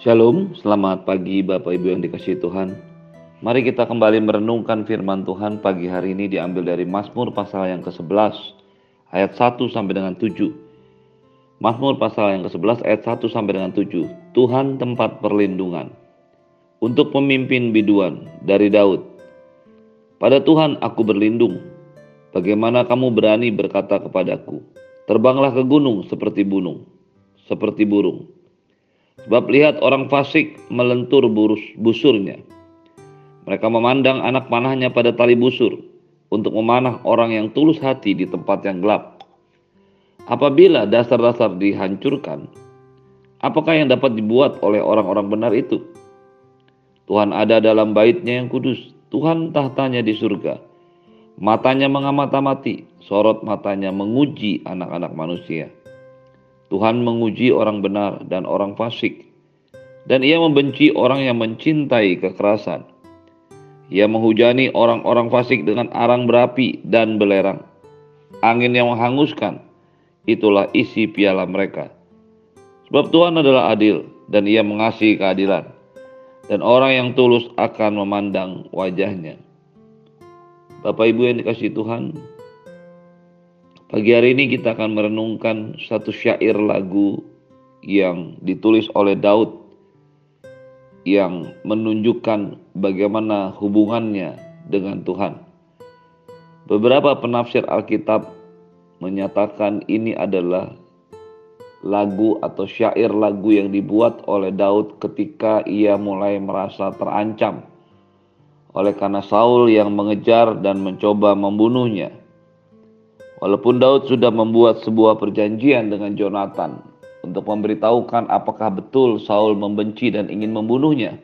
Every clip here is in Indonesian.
Shalom, selamat pagi Bapak Ibu yang dikasih Tuhan. Mari kita kembali merenungkan firman Tuhan pagi hari ini diambil dari Mazmur pasal yang ke-11 ayat 1 sampai dengan 7. Mazmur pasal yang ke-11 ayat 1 sampai dengan 7. Tuhan tempat perlindungan. Untuk pemimpin biduan dari Daud. Pada Tuhan aku berlindung. Bagaimana kamu berani berkata kepadaku, terbanglah ke gunung seperti gunung, seperti burung. Sebab lihat orang fasik melentur burus, busurnya mereka memandang anak panahnya pada tali busur untuk memanah orang yang tulus hati di tempat yang gelap. Apabila dasar-dasar dihancurkan, apakah yang dapat dibuat oleh orang-orang benar itu? Tuhan ada dalam baitnya yang kudus, Tuhan tahtanya di surga. Matanya mengamati, sorot matanya menguji anak-anak manusia. Tuhan menguji orang benar dan orang fasik, dan ia membenci orang yang mencintai kekerasan. Ia menghujani orang-orang fasik dengan arang berapi dan belerang. Angin yang menghanguskan, itulah isi piala mereka. Sebab Tuhan adalah adil dan ia mengasihi keadilan. Dan orang yang tulus akan memandang wajahnya. Bapak Ibu yang dikasih Tuhan, pagi hari ini kita akan merenungkan satu syair lagu yang ditulis oleh Daud yang menunjukkan bagaimana hubungannya dengan Tuhan. Beberapa penafsir Alkitab menyatakan ini adalah lagu atau syair lagu yang dibuat oleh Daud ketika ia mulai merasa terancam oleh karena Saul yang mengejar dan mencoba membunuhnya. Walaupun Daud sudah membuat sebuah perjanjian dengan Jonathan untuk memberitahukan apakah betul Saul membenci dan ingin membunuhnya.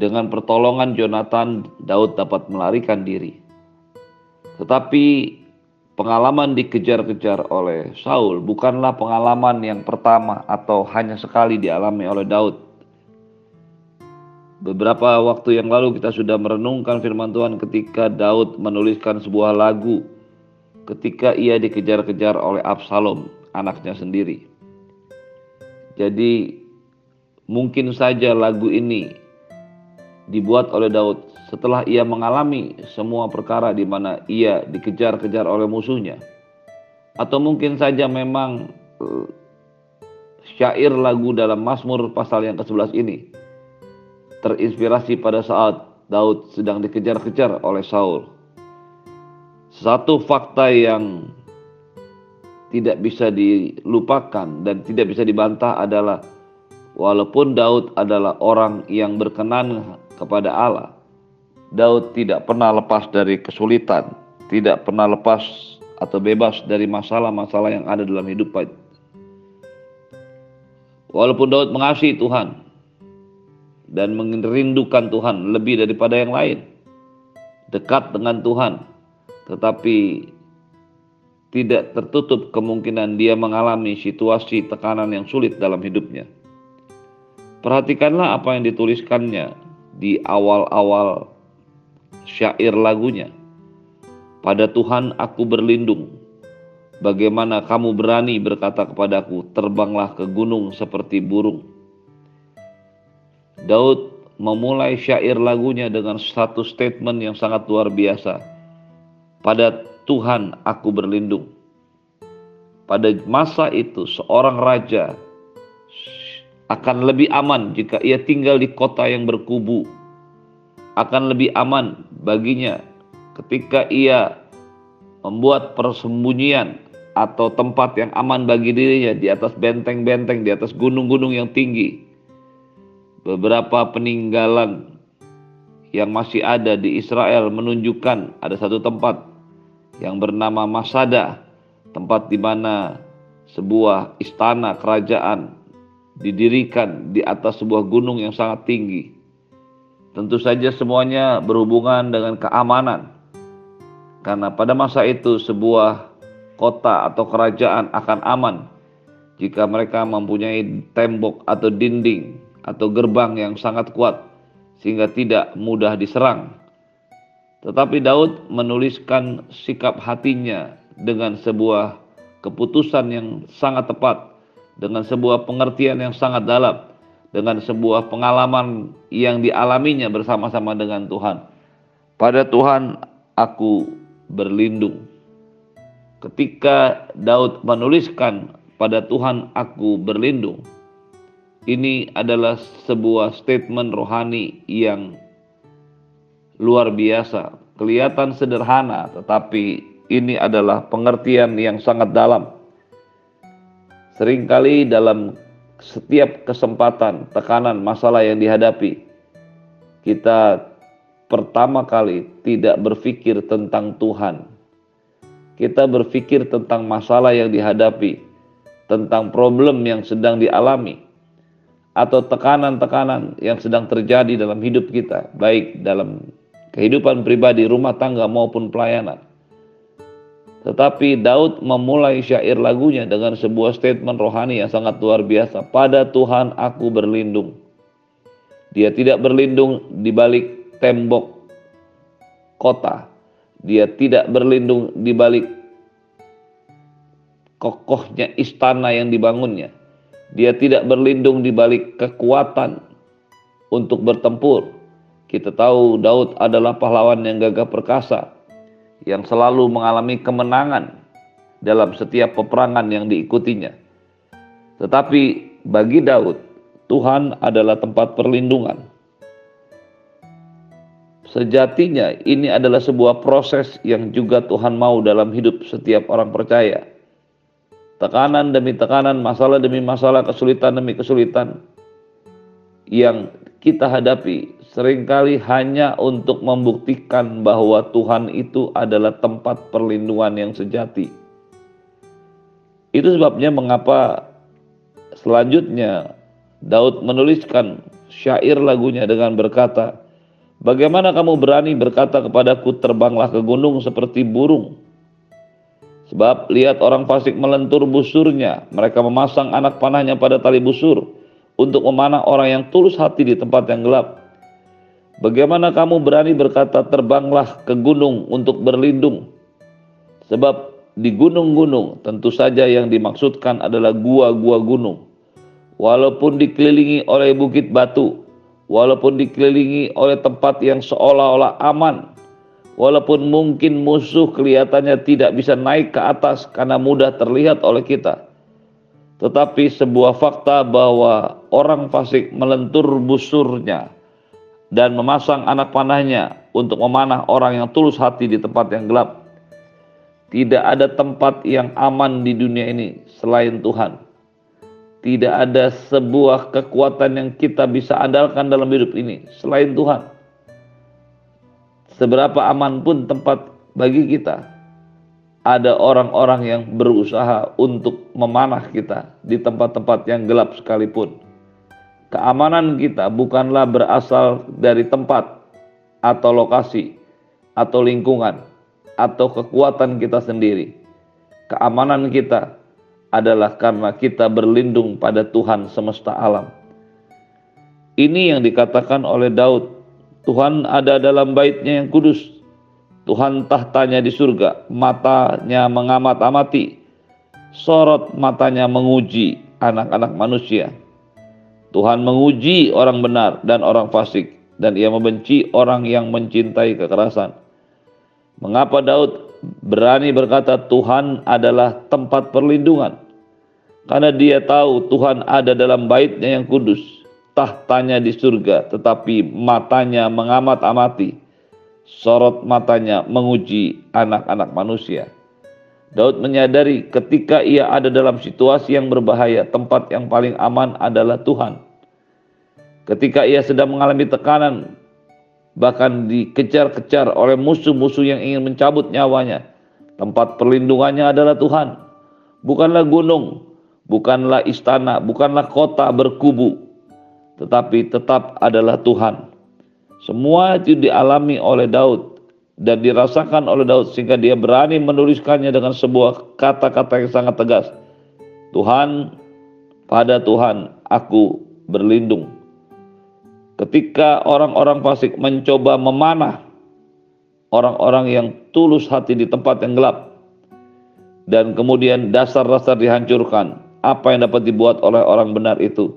Dengan pertolongan Jonathan, Daud dapat melarikan diri. Tetapi pengalaman dikejar-kejar oleh Saul bukanlah pengalaman yang pertama atau hanya sekali dialami oleh Daud. Beberapa waktu yang lalu kita sudah merenungkan firman Tuhan ketika Daud menuliskan sebuah lagu ketika ia dikejar-kejar oleh Absalom anaknya sendiri. Jadi mungkin saja lagu ini dibuat oleh Daud setelah ia mengalami semua perkara di mana ia dikejar-kejar oleh musuhnya. Atau mungkin saja memang eh, syair lagu dalam Mazmur pasal yang ke-11 ini terinspirasi pada saat Daud sedang dikejar-kejar oleh Saul. Satu fakta yang tidak bisa dilupakan dan tidak bisa dibantah adalah walaupun Daud adalah orang yang berkenan kepada Allah, Daud tidak pernah lepas dari kesulitan, tidak pernah lepas atau bebas dari masalah-masalah yang ada dalam hidup Walaupun Daud mengasihi Tuhan dan merindukan Tuhan lebih daripada yang lain, dekat dengan Tuhan, tetapi tidak tertutup kemungkinan dia mengalami situasi tekanan yang sulit dalam hidupnya. Perhatikanlah apa yang dituliskannya di awal-awal syair lagunya. Pada Tuhan aku berlindung. Bagaimana kamu berani berkata kepadaku, terbanglah ke gunung seperti burung. Daud memulai syair lagunya dengan satu statement yang sangat luar biasa. Pada Tuhan aku berlindung. Pada masa itu seorang raja akan lebih aman jika ia tinggal di kota yang berkubu. Akan lebih aman baginya ketika ia membuat persembunyian atau tempat yang aman bagi dirinya di atas benteng-benteng, di atas gunung-gunung yang tinggi. Beberapa peninggalan yang masih ada di Israel menunjukkan ada satu tempat yang bernama Masada, tempat di mana sebuah istana kerajaan didirikan di atas sebuah gunung yang sangat tinggi. Tentu saja semuanya berhubungan dengan keamanan. Karena pada masa itu sebuah kota atau kerajaan akan aman jika mereka mempunyai tembok atau dinding atau gerbang yang sangat kuat sehingga tidak mudah diserang tetapi Daud menuliskan sikap hatinya dengan sebuah keputusan yang sangat tepat, dengan sebuah pengertian yang sangat dalam, dengan sebuah pengalaman yang dialaminya bersama-sama dengan Tuhan. Pada Tuhan aku berlindung. Ketika Daud menuliskan pada Tuhan aku berlindung, ini adalah sebuah statement rohani yang luar biasa. Kelihatan sederhana, tetapi ini adalah pengertian yang sangat dalam. Seringkali dalam setiap kesempatan, tekanan, masalah yang dihadapi, kita pertama kali tidak berpikir tentang Tuhan. Kita berpikir tentang masalah yang dihadapi, tentang problem yang sedang dialami, atau tekanan-tekanan yang sedang terjadi dalam hidup kita, baik dalam kehidupan pribadi, rumah tangga maupun pelayanan. Tetapi Daud memulai syair lagunya dengan sebuah statement rohani yang sangat luar biasa. Pada Tuhan aku berlindung. Dia tidak berlindung di balik tembok kota. Dia tidak berlindung di balik kokohnya istana yang dibangunnya. Dia tidak berlindung di balik kekuatan untuk bertempur. Kita tahu Daud adalah pahlawan yang gagah perkasa, yang selalu mengalami kemenangan dalam setiap peperangan yang diikutinya. Tetapi bagi Daud, Tuhan adalah tempat perlindungan. Sejatinya ini adalah sebuah proses yang juga Tuhan mau dalam hidup setiap orang percaya. Tekanan demi tekanan, masalah demi masalah, kesulitan demi kesulitan yang kita hadapi sering kali hanya untuk membuktikan bahwa Tuhan itu adalah tempat perlindungan yang sejati. Itu sebabnya mengapa selanjutnya Daud menuliskan syair lagunya dengan berkata, Bagaimana kamu berani berkata kepadaku terbanglah ke gunung seperti burung? Sebab lihat orang fasik melentur busurnya, mereka memasang anak panahnya pada tali busur untuk memanah orang yang tulus hati di tempat yang gelap. Bagaimana kamu berani berkata terbanglah ke gunung untuk berlindung? Sebab di gunung-gunung tentu saja yang dimaksudkan adalah gua-gua gunung. Walaupun dikelilingi oleh bukit batu, walaupun dikelilingi oleh tempat yang seolah-olah aman, walaupun mungkin musuh kelihatannya tidak bisa naik ke atas karena mudah terlihat oleh kita tetapi sebuah fakta bahwa orang fasik melentur busurnya dan memasang anak panahnya untuk memanah orang yang tulus hati di tempat yang gelap. Tidak ada tempat yang aman di dunia ini selain Tuhan. Tidak ada sebuah kekuatan yang kita bisa andalkan dalam hidup ini selain Tuhan. Seberapa aman pun tempat bagi kita, ada orang-orang yang berusaha untuk memanah kita di tempat-tempat yang gelap sekalipun. Keamanan kita bukanlah berasal dari tempat atau lokasi atau lingkungan atau kekuatan kita sendiri. Keamanan kita adalah karena kita berlindung pada Tuhan semesta alam. Ini yang dikatakan oleh Daud. Tuhan ada dalam baitnya yang kudus Tuhan tahtanya di surga, matanya mengamat-amati, sorot matanya menguji anak-anak manusia. Tuhan menguji orang benar dan orang fasik, dan ia membenci orang yang mencintai kekerasan. Mengapa Daud berani berkata Tuhan adalah tempat perlindungan? Karena dia tahu Tuhan ada dalam baitnya yang kudus, tahtanya di surga, tetapi matanya mengamat-amati sorot matanya menguji anak-anak manusia. Daud menyadari ketika ia ada dalam situasi yang berbahaya, tempat yang paling aman adalah Tuhan. Ketika ia sedang mengalami tekanan, bahkan dikejar-kejar oleh musuh-musuh yang ingin mencabut nyawanya, tempat perlindungannya adalah Tuhan. Bukanlah gunung, bukanlah istana, bukanlah kota berkubu, tetapi tetap adalah Tuhan. Semua itu dialami oleh Daud dan dirasakan oleh Daud sehingga dia berani menuliskannya dengan sebuah kata-kata yang sangat tegas. Tuhan, pada Tuhan aku berlindung. Ketika orang-orang fasik mencoba memanah orang-orang yang tulus hati di tempat yang gelap dan kemudian dasar-dasar dihancurkan, apa yang dapat dibuat oleh orang benar itu?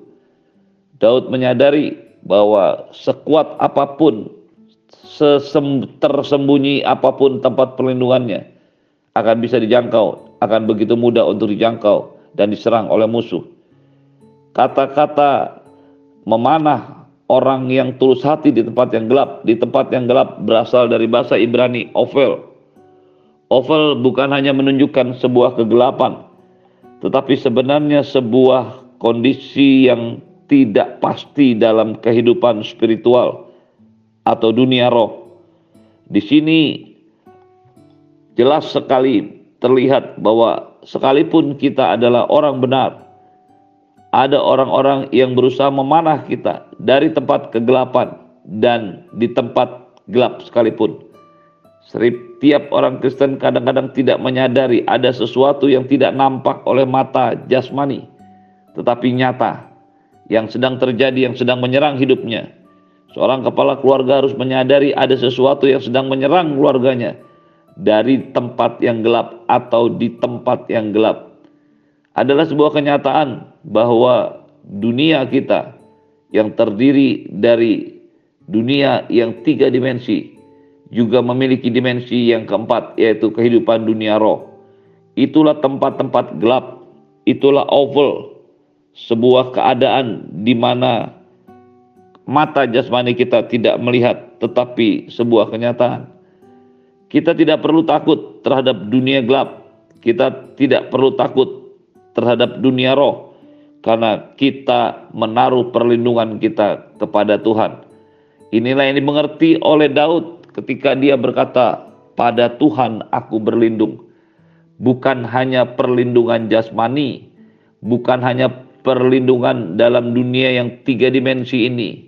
Daud menyadari bahwa sekuat apa pun, tersembunyi apa pun tempat perlindungannya akan bisa dijangkau, akan begitu mudah untuk dijangkau dan diserang oleh musuh. Kata-kata memanah orang yang tulus hati di tempat yang gelap, di tempat yang gelap berasal dari bahasa Ibrani ovel. Ovel bukan hanya menunjukkan sebuah kegelapan, tetapi sebenarnya sebuah kondisi yang tidak pasti dalam kehidupan spiritual atau dunia roh. Di sini jelas sekali terlihat bahwa sekalipun kita adalah orang benar, ada orang-orang yang berusaha memanah kita dari tempat kegelapan dan di tempat gelap sekalipun. Setiap orang Kristen kadang-kadang tidak menyadari ada sesuatu yang tidak nampak oleh mata jasmani, tetapi nyata, yang sedang terjadi, yang sedang menyerang hidupnya. Seorang kepala keluarga harus menyadari ada sesuatu yang sedang menyerang keluarganya dari tempat yang gelap atau di tempat yang gelap. Adalah sebuah kenyataan bahwa dunia kita yang terdiri dari dunia yang tiga dimensi juga memiliki dimensi yang keempat yaitu kehidupan dunia roh. Itulah tempat-tempat gelap, itulah oval, sebuah keadaan di mana mata jasmani kita tidak melihat tetapi sebuah kenyataan. Kita tidak perlu takut terhadap dunia gelap. Kita tidak perlu takut terhadap dunia roh karena kita menaruh perlindungan kita kepada Tuhan. Inilah yang dimengerti oleh Daud ketika dia berkata, "Pada Tuhan aku berlindung." Bukan hanya perlindungan jasmani, bukan hanya perlindungan dalam dunia yang tiga dimensi ini,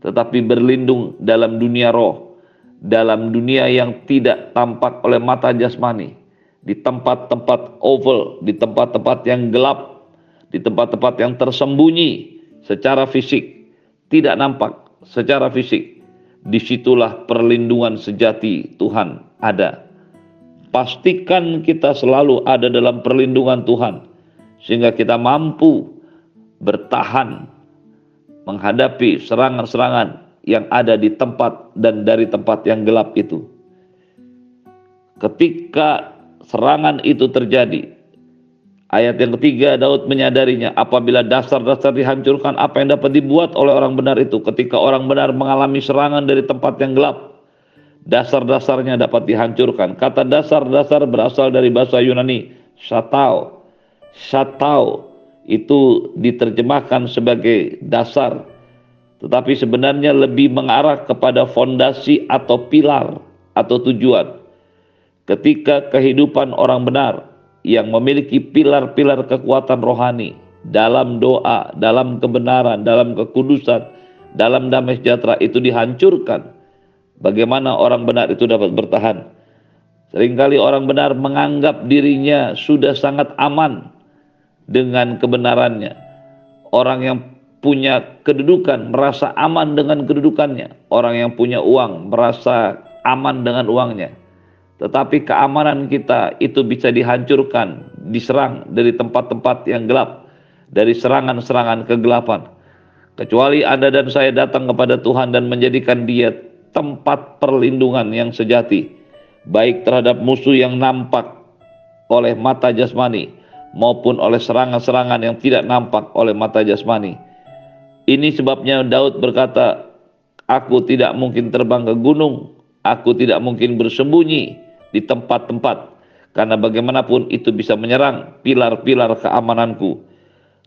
tetapi berlindung dalam dunia roh, dalam dunia yang tidak tampak oleh mata jasmani, di tempat-tempat oval, di tempat-tempat yang gelap, di tempat-tempat yang tersembunyi secara fisik, tidak nampak secara fisik, di situlah perlindungan sejati Tuhan ada. Pastikan kita selalu ada dalam perlindungan Tuhan, sehingga kita mampu bertahan menghadapi serangan-serangan yang ada di tempat dan dari tempat yang gelap itu. Ketika serangan itu terjadi, Ayat yang ketiga Daud menyadarinya apabila dasar-dasar dihancurkan apa yang dapat dibuat oleh orang benar itu ketika orang benar mengalami serangan dari tempat yang gelap dasar-dasarnya dapat dihancurkan. Kata dasar-dasar berasal dari bahasa Yunani shatao. Shatao itu diterjemahkan sebagai dasar tetapi sebenarnya lebih mengarah kepada fondasi atau pilar atau tujuan. Ketika kehidupan orang benar yang memiliki pilar-pilar kekuatan rohani dalam doa, dalam kebenaran, dalam kekudusan, dalam damai sejahtera itu dihancurkan. Bagaimana orang benar itu dapat bertahan? Seringkali orang benar menganggap dirinya sudah sangat aman dengan kebenarannya. Orang yang punya kedudukan merasa aman dengan kedudukannya. Orang yang punya uang merasa aman dengan uangnya tetapi keamanan kita itu bisa dihancurkan, diserang dari tempat-tempat yang gelap, dari serangan-serangan kegelapan. Kecuali Anda dan saya datang kepada Tuhan dan menjadikan Dia tempat perlindungan yang sejati, baik terhadap musuh yang nampak oleh mata jasmani maupun oleh serangan-serangan yang tidak nampak oleh mata jasmani. Ini sebabnya Daud berkata, "Aku tidak mungkin terbang ke gunung, aku tidak mungkin bersembunyi di tempat-tempat karena bagaimanapun itu bisa menyerang pilar-pilar keamananku.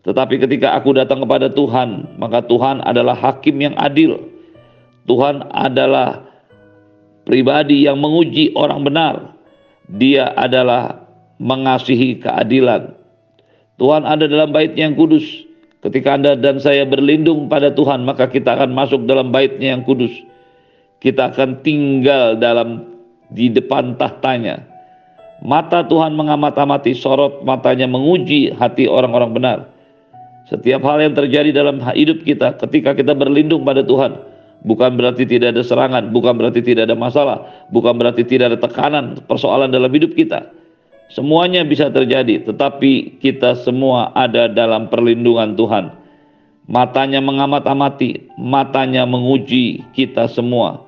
Tetapi ketika aku datang kepada Tuhan, maka Tuhan adalah hakim yang adil. Tuhan adalah pribadi yang menguji orang benar. Dia adalah mengasihi keadilan. Tuhan ada dalam baitnya yang kudus. Ketika Anda dan saya berlindung pada Tuhan, maka kita akan masuk dalam baitnya yang kudus. Kita akan tinggal dalam di depan tahtanya. Mata Tuhan mengamat-amati sorot matanya menguji hati orang-orang benar. Setiap hal yang terjadi dalam hidup kita ketika kita berlindung pada Tuhan bukan berarti tidak ada serangan, bukan berarti tidak ada masalah, bukan berarti tidak ada tekanan, persoalan dalam hidup kita. Semuanya bisa terjadi, tetapi kita semua ada dalam perlindungan Tuhan. Matanya mengamat-amati, matanya menguji kita semua.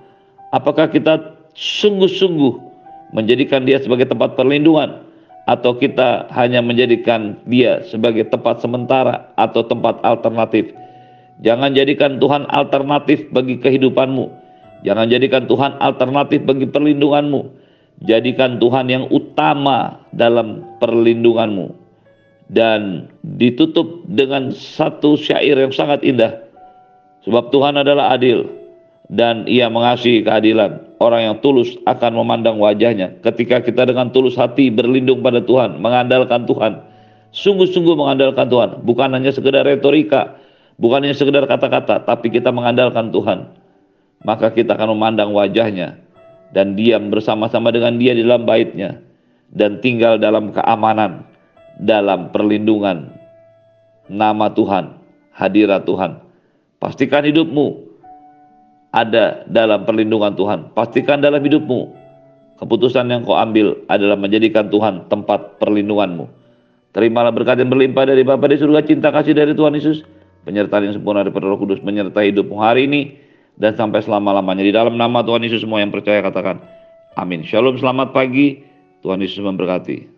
Apakah kita sungguh-sungguh menjadikan dia sebagai tempat perlindungan atau kita hanya menjadikan dia sebagai tempat sementara atau tempat alternatif. Jangan jadikan Tuhan alternatif bagi kehidupanmu. Jangan jadikan Tuhan alternatif bagi perlindunganmu. Jadikan Tuhan yang utama dalam perlindunganmu. Dan ditutup dengan satu syair yang sangat indah. Sebab Tuhan adalah adil dan ia mengasihi keadilan. Orang yang tulus akan memandang wajahnya. Ketika kita dengan tulus hati berlindung pada Tuhan, mengandalkan Tuhan, sungguh-sungguh mengandalkan Tuhan, bukan hanya sekedar retorika, bukan hanya sekedar kata-kata, tapi kita mengandalkan Tuhan. Maka kita akan memandang wajahnya dan diam bersama-sama dengan dia di dalam baitnya dan tinggal dalam keamanan, dalam perlindungan nama Tuhan, hadirat Tuhan. Pastikan hidupmu ada dalam perlindungan Tuhan. Pastikan dalam hidupmu keputusan yang kau ambil adalah menjadikan Tuhan tempat perlindunganmu. Terimalah berkat yang berlimpah dari Bapa di surga, cinta kasih dari Tuhan Yesus, penyertaan yang sempurna dari Roh Kudus menyertai hidupmu hari ini dan sampai selama-lamanya. Di dalam nama Tuhan Yesus semua yang percaya katakan amin. Shalom, selamat pagi. Tuhan Yesus memberkati.